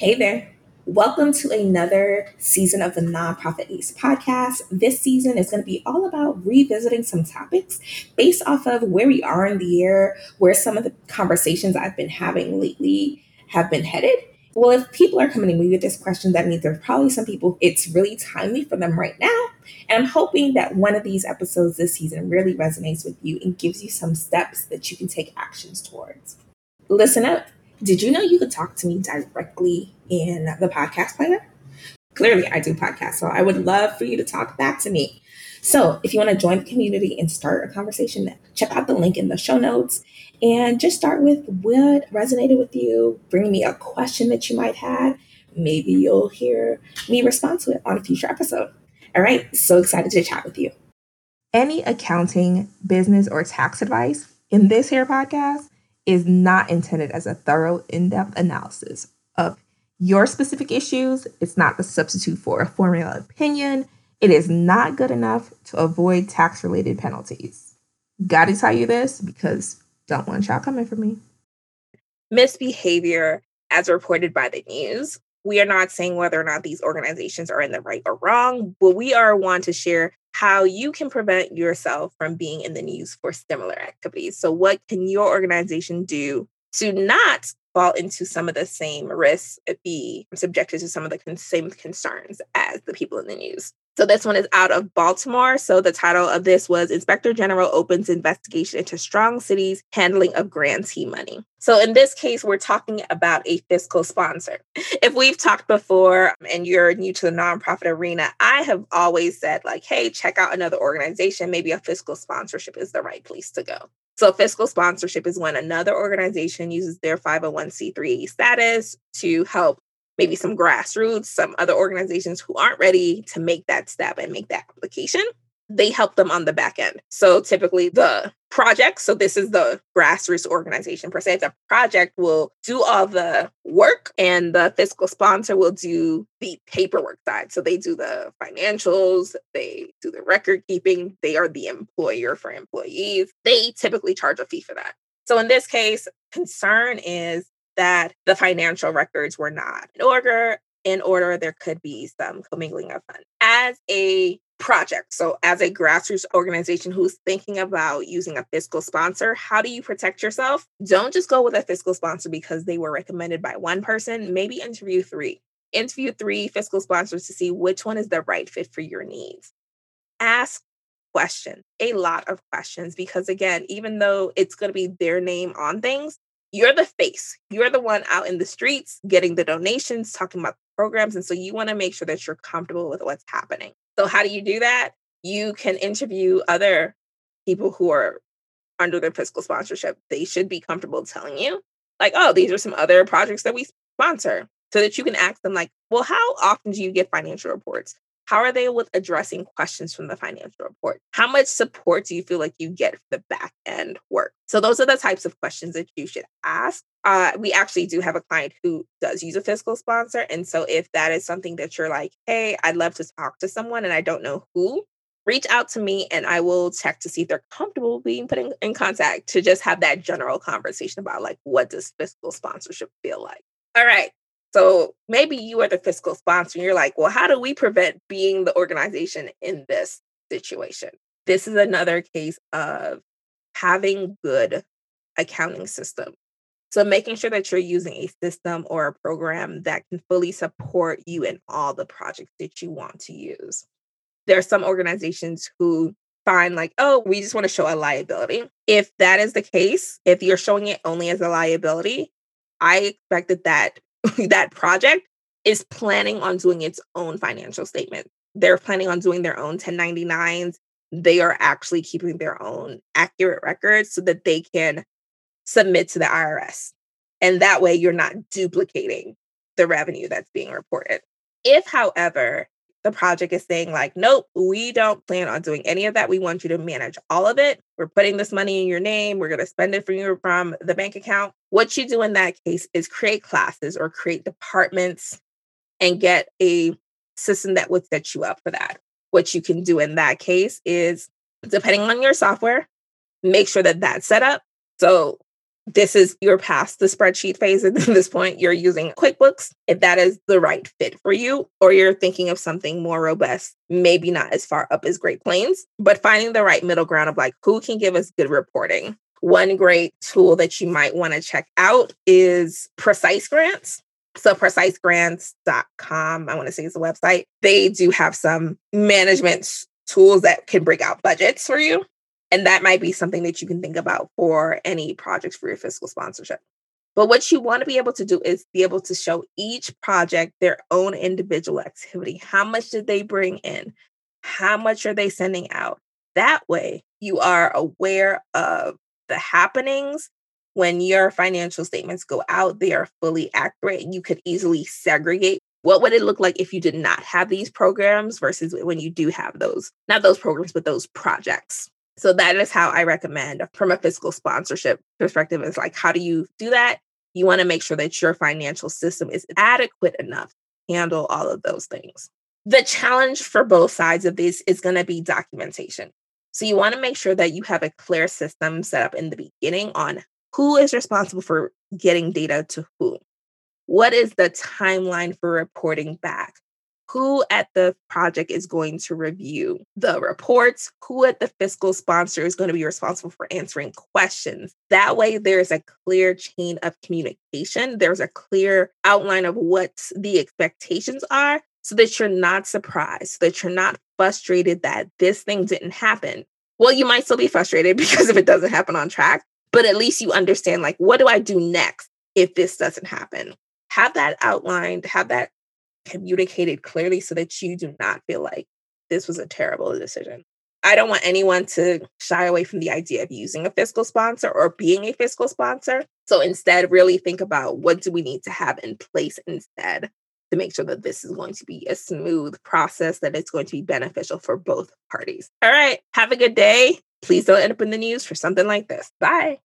Hey there. Welcome to another season of the Nonprofit Ace podcast. This season is going to be all about revisiting some topics based off of where we are in the year, where some of the conversations I've been having lately have been headed. Well, if people are coming to me with this question, that means there's probably some people it's really timely for them right now. And I'm hoping that one of these episodes this season really resonates with you and gives you some steps that you can take actions towards. Listen up did you know you could talk to me directly in the podcast player? Clearly, I do podcasts, so I would love for you to talk back to me. So, if you want to join the community and start a conversation, check out the link in the show notes and just start with what resonated with you. Bring me a question that you might have. Maybe you'll hear me respond to it on a future episode. All right, so excited to chat with you. Any accounting, business, or tax advice in this here podcast is not intended as a thorough, in depth analysis of your specific issues. It's not the substitute for a formula opinion. It is not good enough to avoid tax related penalties. Gotta tell you this because don't want y'all coming for me. Misbehavior, as reported by the news, we are not saying whether or not these organizations are in the right or wrong, but we are one to share how you can prevent yourself from being in the news for similar activities. So, what can your organization do to not fall into some of the same risks, eh, be subjected to some of the same concerns as the people in the news? So this one is out of Baltimore. So the title of this was Inspector General opens investigation into Strong City's handling of grantee money. So in this case, we're talking about a fiscal sponsor. If we've talked before and you're new to the nonprofit arena, I have always said like, hey, check out another organization. Maybe a fiscal sponsorship is the right place to go. So, fiscal sponsorship is when another organization uses their 501c3 status to help maybe some grassroots, some other organizations who aren't ready to make that step and make that application, they help them on the back end. So typically the project, so this is the grassroots organization per se, the project will do all the work and the fiscal sponsor will do the paperwork side. So they do the financials, they do the record keeping, they are the employer for employees. They typically charge a fee for that. So in this case, concern is that the financial records were not in order. In order, there could be some commingling of funds. As a project, so as a grassroots organization who's thinking about using a fiscal sponsor, how do you protect yourself? Don't just go with a fiscal sponsor because they were recommended by one person. Maybe interview three. Interview three fiscal sponsors to see which one is the right fit for your needs. Ask questions, a lot of questions, because again, even though it's going to be their name on things, you're the face. You're the one out in the streets getting the donations, talking about the programs. And so you want to make sure that you're comfortable with what's happening. So, how do you do that? You can interview other people who are under their fiscal sponsorship. They should be comfortable telling you, like, oh, these are some other projects that we sponsor, so that you can ask them, like, well, how often do you get financial reports? How are they with addressing questions from the financial report? How much support do you feel like you get for the back end work? So, those are the types of questions that you should ask. Uh, we actually do have a client who does use a fiscal sponsor. And so, if that is something that you're like, hey, I'd love to talk to someone and I don't know who, reach out to me and I will check to see if they're comfortable being put in, in contact to just have that general conversation about like, what does fiscal sponsorship feel like? All right. So maybe you are the fiscal sponsor and you're like, well, how do we prevent being the organization in this situation? This is another case of having good accounting system. So making sure that you're using a system or a program that can fully support you in all the projects that you want to use. There are some organizations who find like, oh, we just want to show a liability. If that is the case, if you're showing it only as a liability, I expect that that that project is planning on doing its own financial statement. They're planning on doing their own 1099s. They are actually keeping their own accurate records so that they can submit to the IRS. And that way you're not duplicating the revenue that's being reported. If, however, the project is saying, like, nope, we don't plan on doing any of that. We want you to manage all of it. We're putting this money in your name. We're going to spend it for you from the bank account. What you do in that case is create classes or create departments and get a system that would set you up for that. What you can do in that case is, depending on your software, make sure that that's set up. So this is you're past the spreadsheet phase at this point. You're using QuickBooks if that is the right fit for you, or you're thinking of something more robust, maybe not as far up as Great Plains, but finding the right middle ground of like who can give us good reporting. One great tool that you might want to check out is Precise Grants. So precisegrants.com, I want to say is the website. They do have some management tools that can break out budgets for you. And that might be something that you can think about for any projects for your fiscal sponsorship. But what you want to be able to do is be able to show each project their own individual activity. How much did they bring in? How much are they sending out? That way, you are aware of the happenings. When your financial statements go out, they are fully accurate. You could easily segregate what would it look like if you did not have these programs versus when you do have those, not those programs, but those projects. So that is how I recommend from a fiscal sponsorship perspective is like, how do you do that? You want to make sure that your financial system is adequate enough to handle all of those things. The challenge for both sides of this is going to be documentation. So you want to make sure that you have a clear system set up in the beginning on who is responsible for getting data to who. What is the timeline for reporting back? Who at the project is going to review the reports, who at the fiscal sponsor is going to be responsible for answering questions. That way, there's a clear chain of communication, there's a clear outline of what the expectations are. So that you're not surprised, so that you're not frustrated that this thing didn't happen. Well, you might still be frustrated because if it doesn't happen on track, but at least you understand like, what do I do next if this doesn't happen? Have that outlined, have that communicated clearly so that you do not feel like this was a terrible decision. I don't want anyone to shy away from the idea of using a fiscal sponsor or being a fiscal sponsor. So instead, really think about what do we need to have in place instead to make sure that this is going to be a smooth process, that it's going to be beneficial for both parties. All right, have a good day. Please don't end up in the news for something like this. Bye.